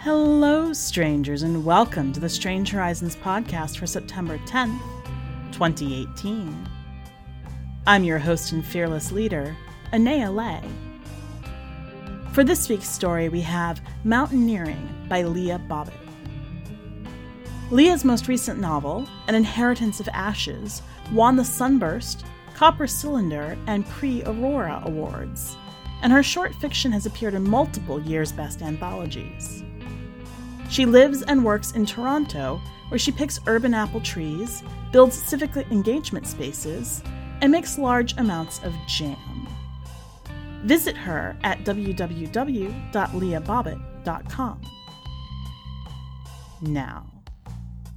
Hello, strangers, and welcome to the Strange Horizons podcast for September 10th, 2018. I'm your host and fearless leader, Anaea Lay. For this week's story, we have Mountaineering by Leah Bobet. Leah's most recent novel, An Inheritance of Ashes, won the Sunburst, Copper Cylinder, and Prix Aurora awards, and her short fiction has appeared in multiple year's best anthologies. She lives and works in Toronto, where she picks urban apple trees, builds civic engagement spaces, and makes large amounts of jam. Visit her at www.leahbobet.com. Now,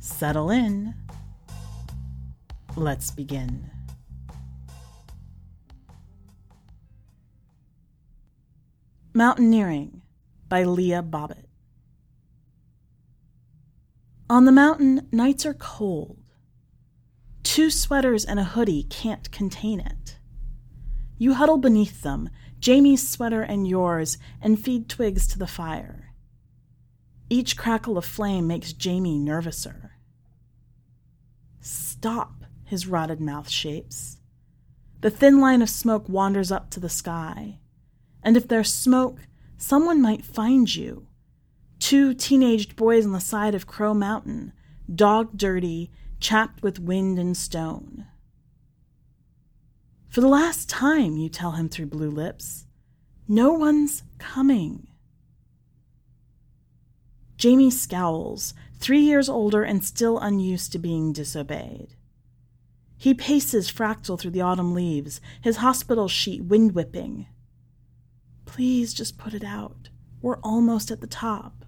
settle in. Let's begin. Mountaineering by Leah Bobet. On the mountain, nights are cold. Two sweaters and a hoodie can't contain it. You huddle beneath them, Jamie's sweater and yours, and feed twigs to the fire. Each crackle of flame makes Jamie nervouser. Stop, his rotted mouth shapes. The thin line of smoke wanders up to the sky. And if there's smoke, someone might find you Two teenaged boys on the side of Crow Mountain, dog dirty, chapped with wind and stone. For the last time, you tell him through blue lips, no one's coming. Jamie scowls, three years older and still unused to being disobeyed. He paces fractal through the autumn leaves, his hospital sheet wind whipping. Please just put it out. We're almost at the top.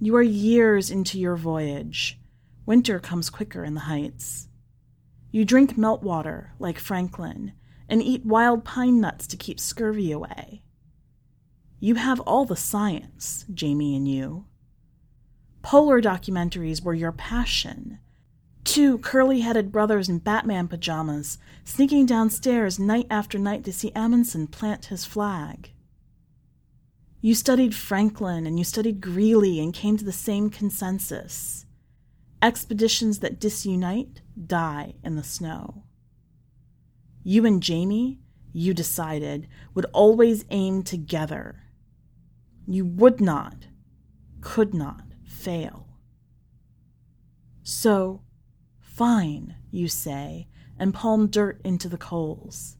You are years into your voyage. Winter comes quicker in the heights. You drink meltwater, like Franklin, and eat wild pine nuts to keep scurvy away. You have all the science, Jamie and you. Polar documentaries were your passion. Two curly headed brothers in Batman pajamas sneaking downstairs night after night to see Amundsen plant his flag. You studied Franklin and you studied Greely and came to the same consensus. Expeditions that disunite die in the snow. You and Jamie, you decided, would always aim together. You would not, could not fail. So, fine, you say, and palm dirt into the coals.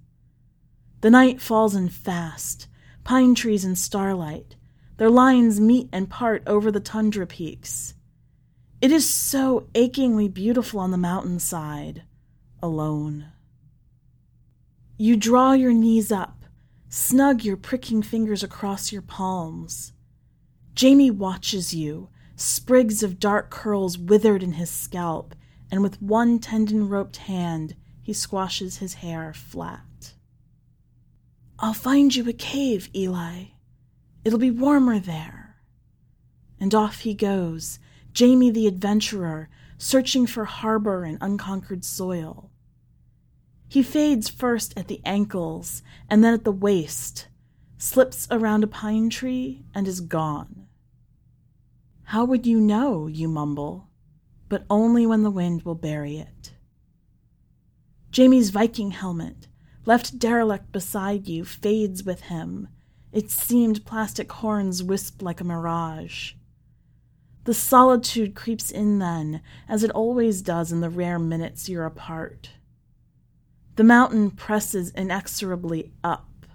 The night falls in fast, pine trees in starlight. Their lines meet and part over the tundra peaks. It is so achingly beautiful on the mountainside, alone. You draw your knees up, snug your pricking fingers across your palms. Jamie watches you, sprigs of dark curls withered in his scalp, and with one tendon roped hand, he squashes his hair flat. I'll find you a cave, Eli. It'll be warmer there. And off he goes, Jamie the adventurer, searching for harbor and unconquered soil. He fades first at the ankles and then at the waist, slips around a pine tree, and is gone. How would you know, you mumble, but only when the wind will bury it. Jamie's Viking helmet, left derelict beside you, fades with him. Its seamed plastic horns wisp like a mirage. The solitude creeps in then, as it always does in the rare minutes you're apart. The mountain presses inexorably up.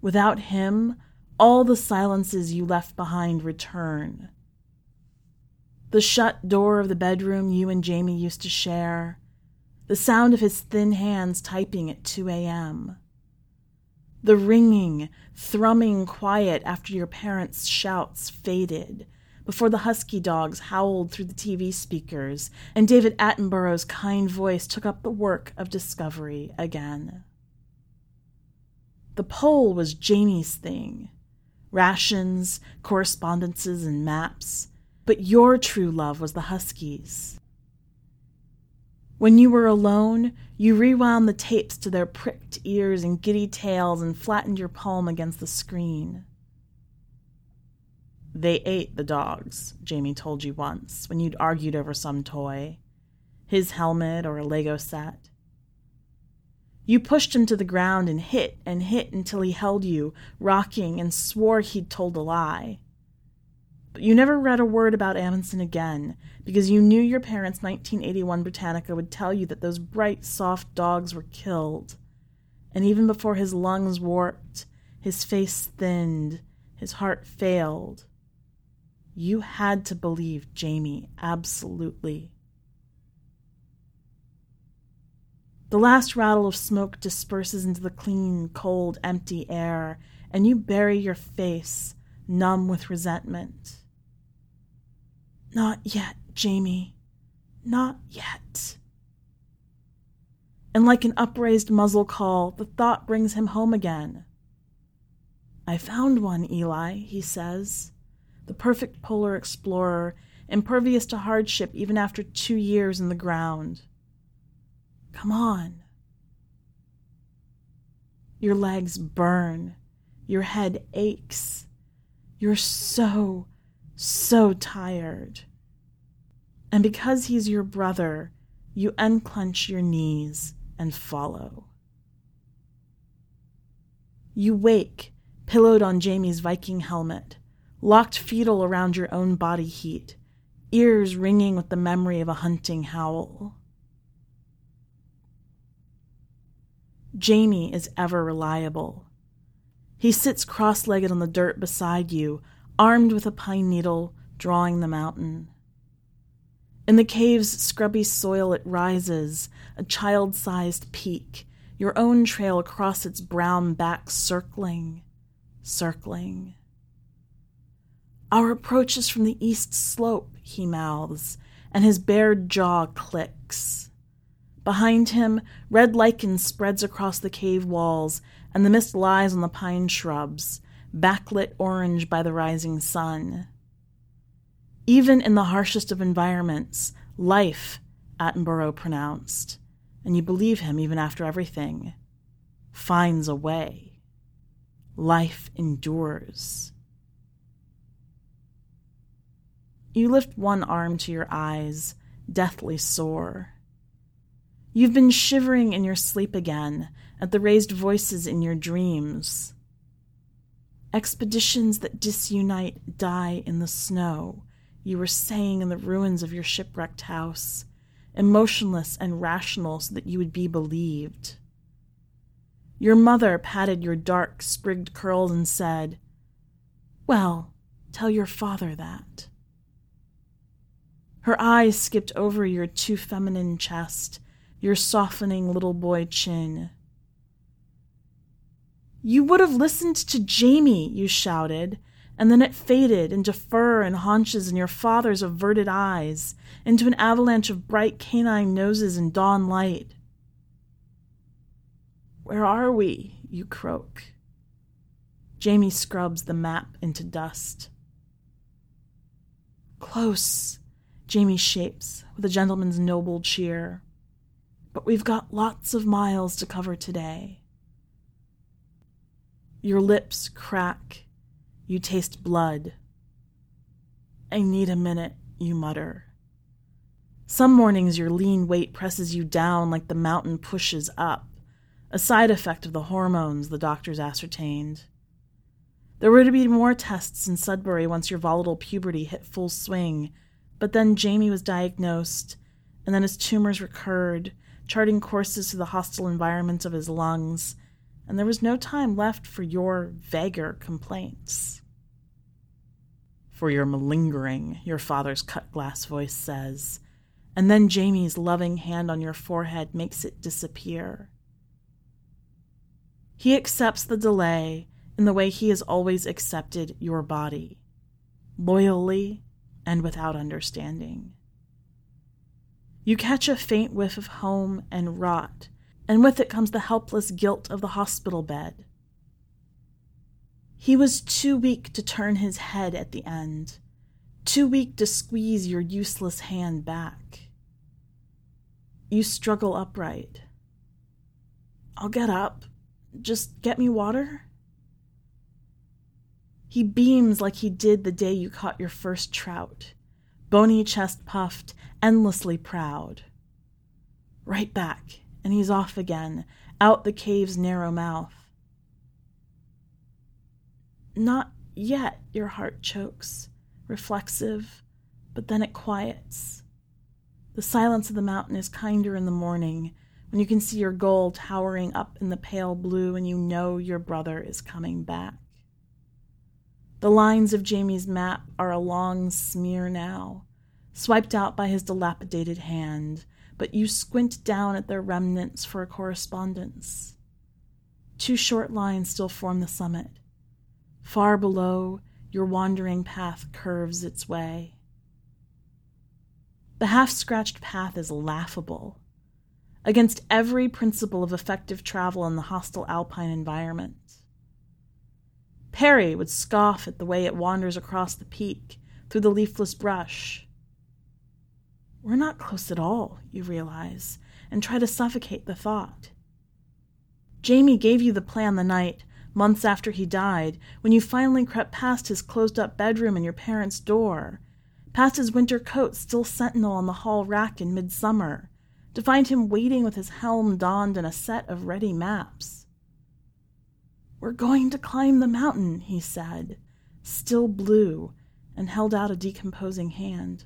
Without him, all the silences you left behind return. The shut door of the bedroom you and Jamie used to share, the sound of his thin hands typing at 2 a.m. The ringing, thrumming quiet after your parents' shouts faded, before the husky dogs howled through the TV speakers and David Attenborough's kind voice took up the work of discovery again. The pole was Jamie's thing rations, correspondences, and maps, but your true love was the huskies. When you were alone, you rewound the tapes to their pricked ears and giddy tails and flattened your palm against the screen. They ate the dogs, Jamie told you once, when you'd argued over some toy his helmet or a Lego set. You pushed him to the ground and hit and hit until he held you, rocking, and swore he'd told a lie. But you never read a word about Amundsen again because you knew your parents' 1981 Britannica would tell you that those bright, soft dogs were killed. And even before his lungs warped, his face thinned, his heart failed, you had to believe Jamie absolutely. The last rattle of smoke disperses into the clean, cold, empty air, and you bury your face, numb with resentment. Not yet, Jamie. Not yet. And like an upraised muzzle call, the thought brings him home again. I found one, Eli, he says. The perfect polar explorer, impervious to hardship even after two years in the ground. Come on. Your legs burn. Your head aches. You're so, so tired. And because he's your brother, you unclench your knees and follow. You wake, pillowed on Jamie's Viking helmet, locked fetal around your own body heat, ears ringing with the memory of a hunting howl. Jamie is ever reliable. He sits cross legged on the dirt beside you, armed with a pine needle, drawing the mountain. In the cave's scrubby soil, it rises, a child sized peak, your own trail across its brown back circling, circling. Our approach is from the east slope, he mouths, and his bared jaw clicks. Behind him, red lichen spreads across the cave walls, and the mist lies on the pine shrubs, backlit orange by the rising sun. Even in the harshest of environments, life, Attenborough pronounced, and you believe him even after everything, finds a way. Life endures. You lift one arm to your eyes, deathly sore. You've been shivering in your sleep again at the raised voices in your dreams. Expeditions that disunite die in the snow, you were saying in the ruins of your shipwrecked house, emotionless and rational so that you would be believed. Your mother patted your dark, sprigged curls and said, Well, tell your father that. Her eyes skipped over your too feminine chest your softening little boy chin. You would have listened to Jamie, you shouted, and then it faded into fur and haunches and your father's averted eyes, into an avalanche of bright canine noses and dawn light. Where are we? you croak. Jamie scrubs the map into dust. Close, Jamie shapes with a gentleman's noble cheer but we've got lots of miles to cover today. Your lips crack. You taste blood. I need a minute, you mutter. Some mornings your lean weight presses you down like the mountain pushes up, a side effect of the hormones, the doctors ascertained. There were to be more tests in Sudbury once your volatile puberty hit full swing, but then Jamie was diagnosed, and then his tumors recurred, charting courses through the hostile environment of his lungs, and there was no time left for your vaguer complaints. For your malingering, your father's cut glass voice says, and then Jamie's loving hand on your forehead makes it disappear. He accepts the delay in the way he has always accepted your body, loyally and without understanding. You catch a faint whiff of home and rot, and with it comes the helpless guilt of the hospital bed. He was too weak to turn his head at the end, too weak to squeeze your useless hand back. You struggle upright. I'll get up. Just get me water? He beams like he did the day you caught your first trout, bony chest puffed, endlessly proud. Right back, and he's off again, out the cave's narrow mouth. Not yet, your heart chokes, reflexive, but then it quiets. The silence of the mountain is kinder in the morning when you can see your goal towering up in the pale blue and you know your brother is coming back. The lines of Jamie's map are a long smear now, swiped out by his dilapidated hand, but you squint down at their remnants for a correspondence. Two short lines still form the summit. Far below, your wandering path curves its way. The half scratched path is laughable, against every principle of effective travel in the hostile alpine environment. Perry would scoff at the way it wanders across the peak through the leafless brush. We're not close at all, you realize, and try to suffocate the thought. Jamie gave you the plan the night, months after he died, when you finally crept past his closed up bedroom and your parents' door, past his winter coat still sentinel on the hall rack in midsummer, to find him waiting with his helm donned and a set of ready maps. We're going to climb the mountain, he said, still blue, and held out a decomposing hand.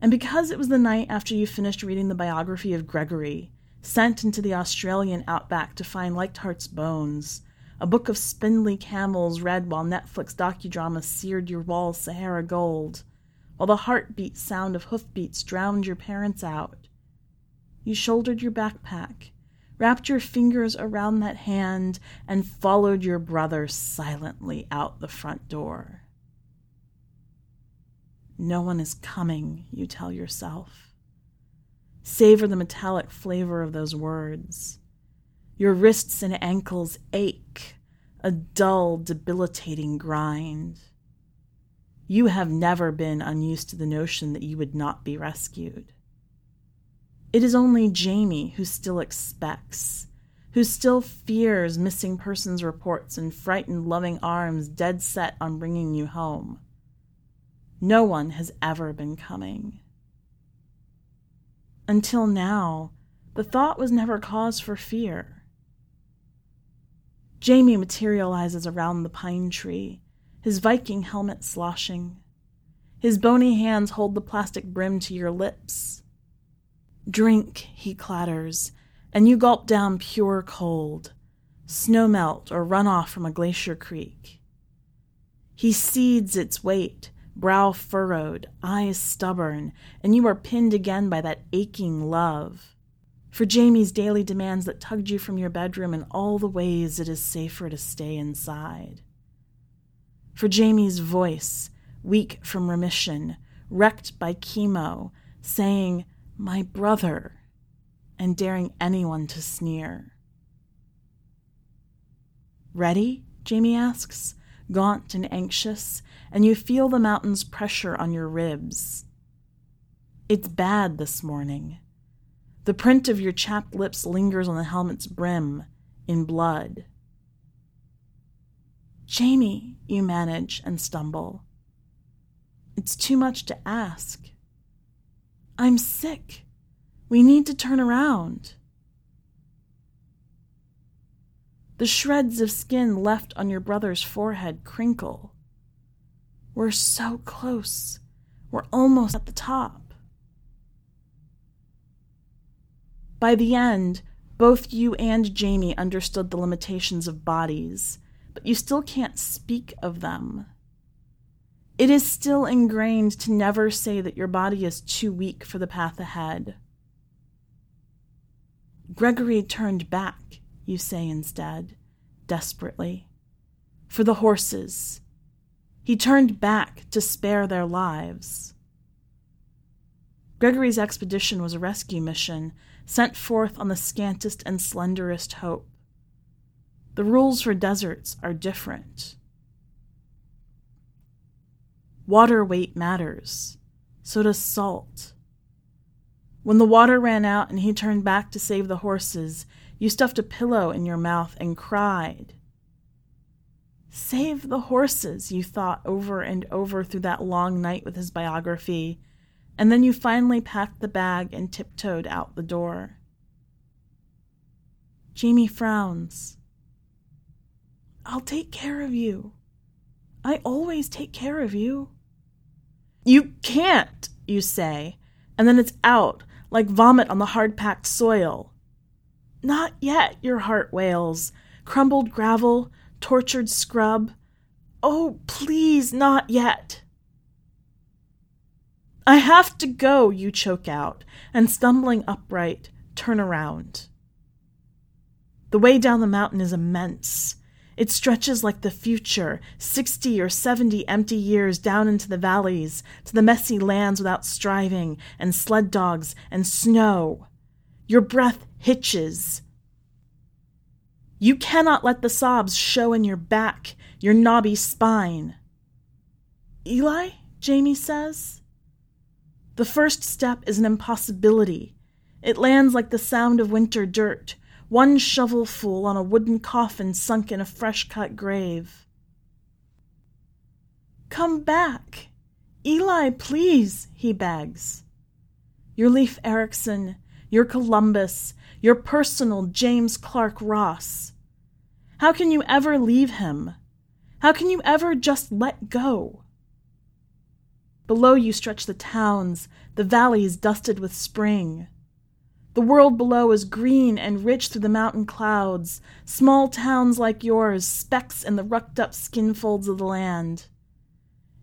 And because it was the night after you finished reading the biography of Gregory, sent into the Australian outback to find Leichhardt's bones, a book of spindly camels read while Netflix docudramas seared your walls Sahara gold, while the heartbeat sound of hoofbeats drowned your parents out, you shouldered your backpack wrapped your fingers around that hand, and followed your brother silently out the front door. No one is coming, you tell yourself. Savor the metallic flavor of those words. Your wrists and ankles ache, a dull, debilitating grind. You have never been unused to the notion that you would not be rescued. It is only Jamie who still expects, who still fears missing persons reports and frightened loving arms dead set on bringing you home. No one has ever been coming. Until now, the thought was never cause for fear. Jamie materializes around the pine tree, his Viking helmet sloshing. His bony hands hold the plastic brim to your lips. Drink, he clatters, and you gulp down pure cold, snowmelt or runoff from a glacier creek. He cedes its weight, brow furrowed, eyes stubborn, and you are pinned again by that aching love. For Jamie's daily demands that tugged you from your bedroom in all the ways it is safer to stay inside. For Jamie's voice, weak from remission, wrecked by chemo, saying, my brother, and daring anyone to sneer. Ready? Jamie asks, gaunt and anxious, and you feel the mountain's pressure on your ribs. It's bad this morning. The print of your chapped lips lingers on the helmet's brim, in blood. Jamie, you manage and stumble. It's too much to ask. I'm sick. We need to turn around. The shreds of skin left on your brother's forehead crinkle. We're so close. We're almost at the top. By the end, both you and Jamie understood the limitations of bodies, but you still can't speak of them. It is still ingrained to never say that your body is too weak for the path ahead. Gregory turned back, you say instead, desperately. For the horses. He turned back to spare their lives. Gregory's expedition was a rescue mission sent forth on the scantest and slenderest hope. The rules for deserts are different. Water weight matters. So does salt. When the water ran out and he turned back to save the horses, you stuffed a pillow in your mouth and cried. Save the horses, you thought over and over through that long night with his biography, and then you finally packed the bag and tiptoed out the door. Jamie frowns. I'll take care of you. I always take care of you. You can't, you say, and then it's out like vomit on the hard packed soil. Not yet, your heart wails. Crumbled gravel, tortured scrub. Oh, please, not yet. I have to go, you choke out, and stumbling upright, turn around. The way down the mountain is immense. It stretches like the future, sixty or seventy empty years down into the valleys, to the messy lands without striving, and sled dogs, and snow. Your breath hitches. You cannot let the sobs show in your back, your knobby spine. Eli? Jamie says. The first step is an impossibility. It lands like the sound of winter dirt, one shovelful on a wooden coffin sunk in a fresh cut grave. Come back! Eli, please, he begs. Your Leif Erikson, your Columbus, your personal James Clark Ross. How can you ever leave him? How can you ever just let go? Below you stretch the towns, the valleys dusted with spring. The world below is green and rich through the mountain clouds, small towns like yours, specks in the rucked up skin folds of the land.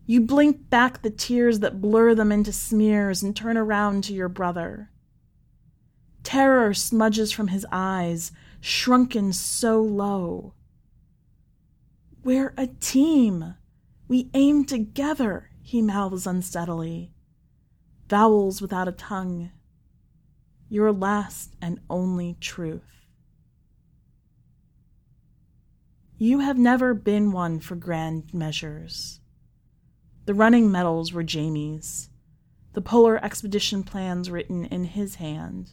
You blink back the tears that blur them into smears and turn around to your brother. Terror smudges from his eyes, shrunken so low. We're a team. We aim together, he mouths unsteadily. Vowels without a tongue your last and only truth. You have never been one for grand measures. The running medals were Jamie's, the polar expedition plans written in his hand.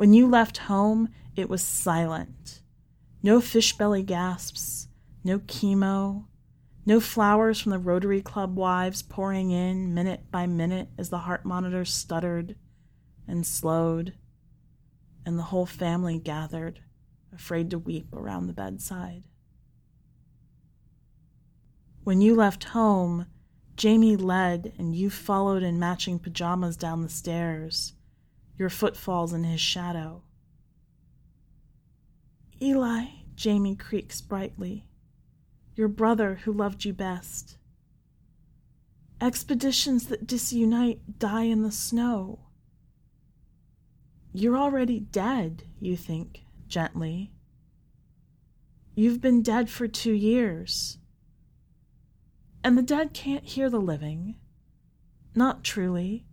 When you left home, it was silent. No fish belly gasps, no chemo, no flowers from the Rotary Club wives pouring in minute by minute as the heart monitor stuttered and slowed, and the whole family gathered, afraid to weep around the bedside. When you left home, Jamie led and you followed in matching pajamas down the stairs, your footfalls in his shadow. Eli, Jamie creaks brightly, your brother who loved you best. Expeditions that disunite die in the snow. You're already dead, you think, gently. You've been dead for two years. And the dead can't hear the living. Not truly,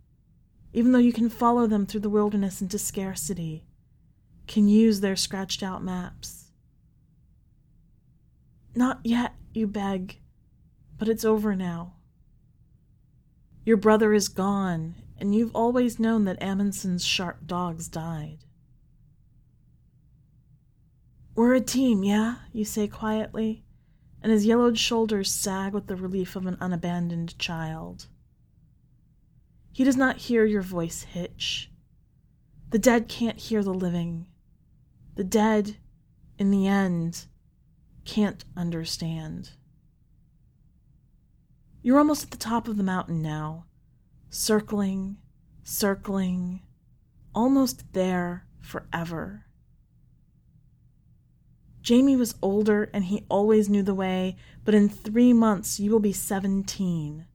even though you can follow them through the wilderness into scarcity, can use their scratched out maps. Not yet, you beg, but it's over now. Your brother is gone, and you've always known that Amundsen's sharp dogs died. We're a team, yeah? You say quietly, and his yellowed shoulders sag with the relief of an unabandoned child. He does not hear your voice hitch. The dead can't hear the living. The dead, in the end, can't understand. You're almost at the top of the mountain now, circling, circling, almost there forever. Jamie was older and he always knew the way, but in three months you will be seventeen.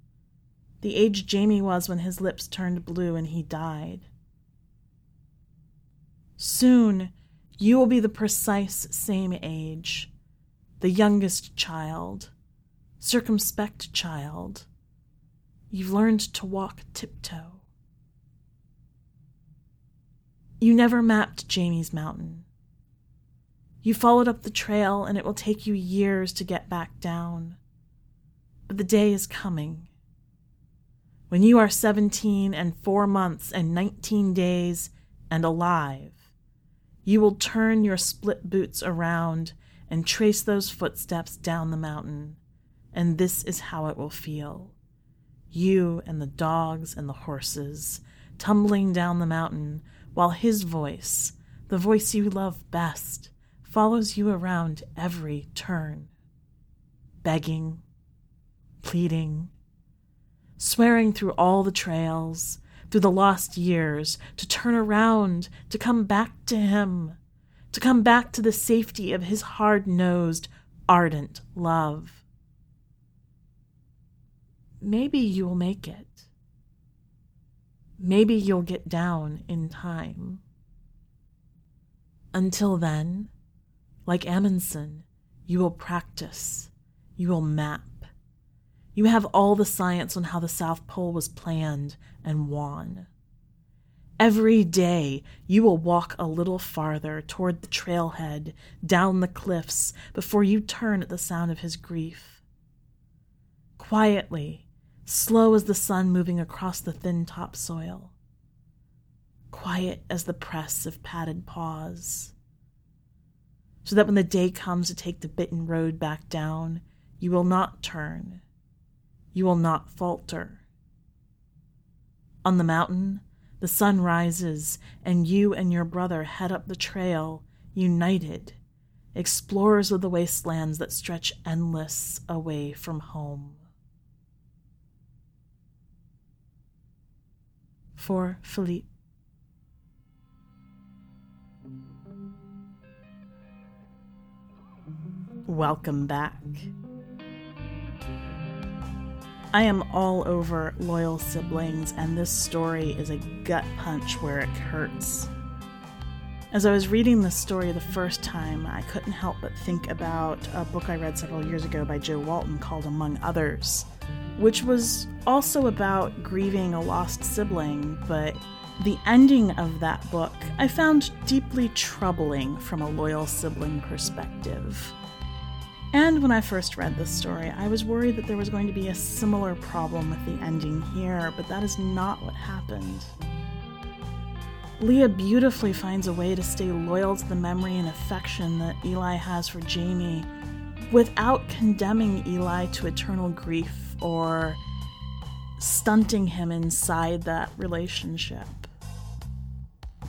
The age Jamie was when his lips turned blue and he died. Soon you will be the precise same age, the youngest child, circumspect child You've learned to walk tiptoe. You never mapped Jamie's mountain. You followed up the trail, and it will take you years to get back down. But the day is coming when you are 17 and 4 months and 19 days and alive, you will turn your split boots around and trace those footsteps down the mountain, and this is how it will feel. You and the dogs and the horses tumbling down the mountain, while his voice, the voice you love best, follows you around every turn, begging, pleading, swearing through all the trails, through the lost years, to turn around, to come back to him, to come back to the safety of his hard nosed, ardent love. Maybe you will make it. Maybe you'll get down in time. Until then, like Amundsen, you will practice, you will map, you have all the science on how the South Pole was planned and won. Every day you will walk a little farther toward the trailhead, down the cliffs, before you turn at the sound of his grief. Quietly, slow as the sun moving across the thin topsoil. Quiet as the press of padded paws. So that when the day comes to take the bitten road back down, you will not turn you will not falter. On the mountain, the sun rises, and you and your brother head up the trail, united, explorers of the wastelands that stretch endless away from home. For Philippe. Welcome back. I am all over loyal siblings, and this story is a gut punch where it hurts. As I was reading this story the first time, I couldn't help but think about a book I read several years ago by Jo Walton called Among Others, which was also about grieving a lost sibling, but the ending of that book I found deeply troubling from a loyal sibling perspective. And when I first read this story, I was worried that there was going to be a similar problem with the ending here, but that is not what happened. Leah beautifully finds a way to stay loyal to the memory and affection that Eli has for Jamie without condemning Eli to eternal grief or stunting him inside that relationship.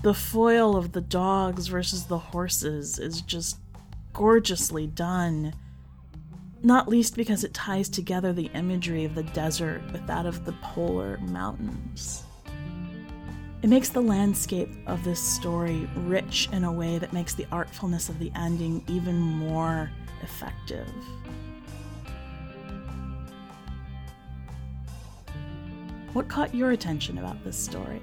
The foil of the dogs versus the horses is just gorgeously done not least because it ties together the imagery of the desert with that of the polar mountains. It makes the landscape of this story rich in a way that makes the artfulness of the ending even more effective. What caught your attention about this story?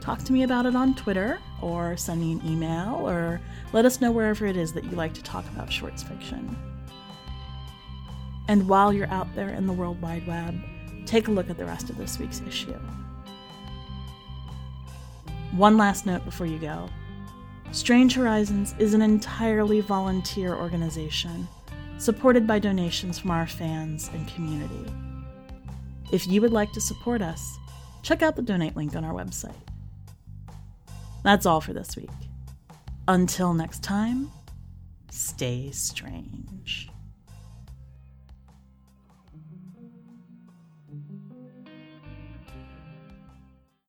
Talk to me about it on Twitter, or send me an email, or let us know wherever it is that you like to talk about shorts fiction. And while you're out there in the World Wide Web, take a look at the rest of this week's issue. One last note before you go Strange Horizons is an entirely volunteer organization supported by donations from our fans and community. If you would like to support us, check out the donate link on our website. That's all for this week. Until next time, stay strange.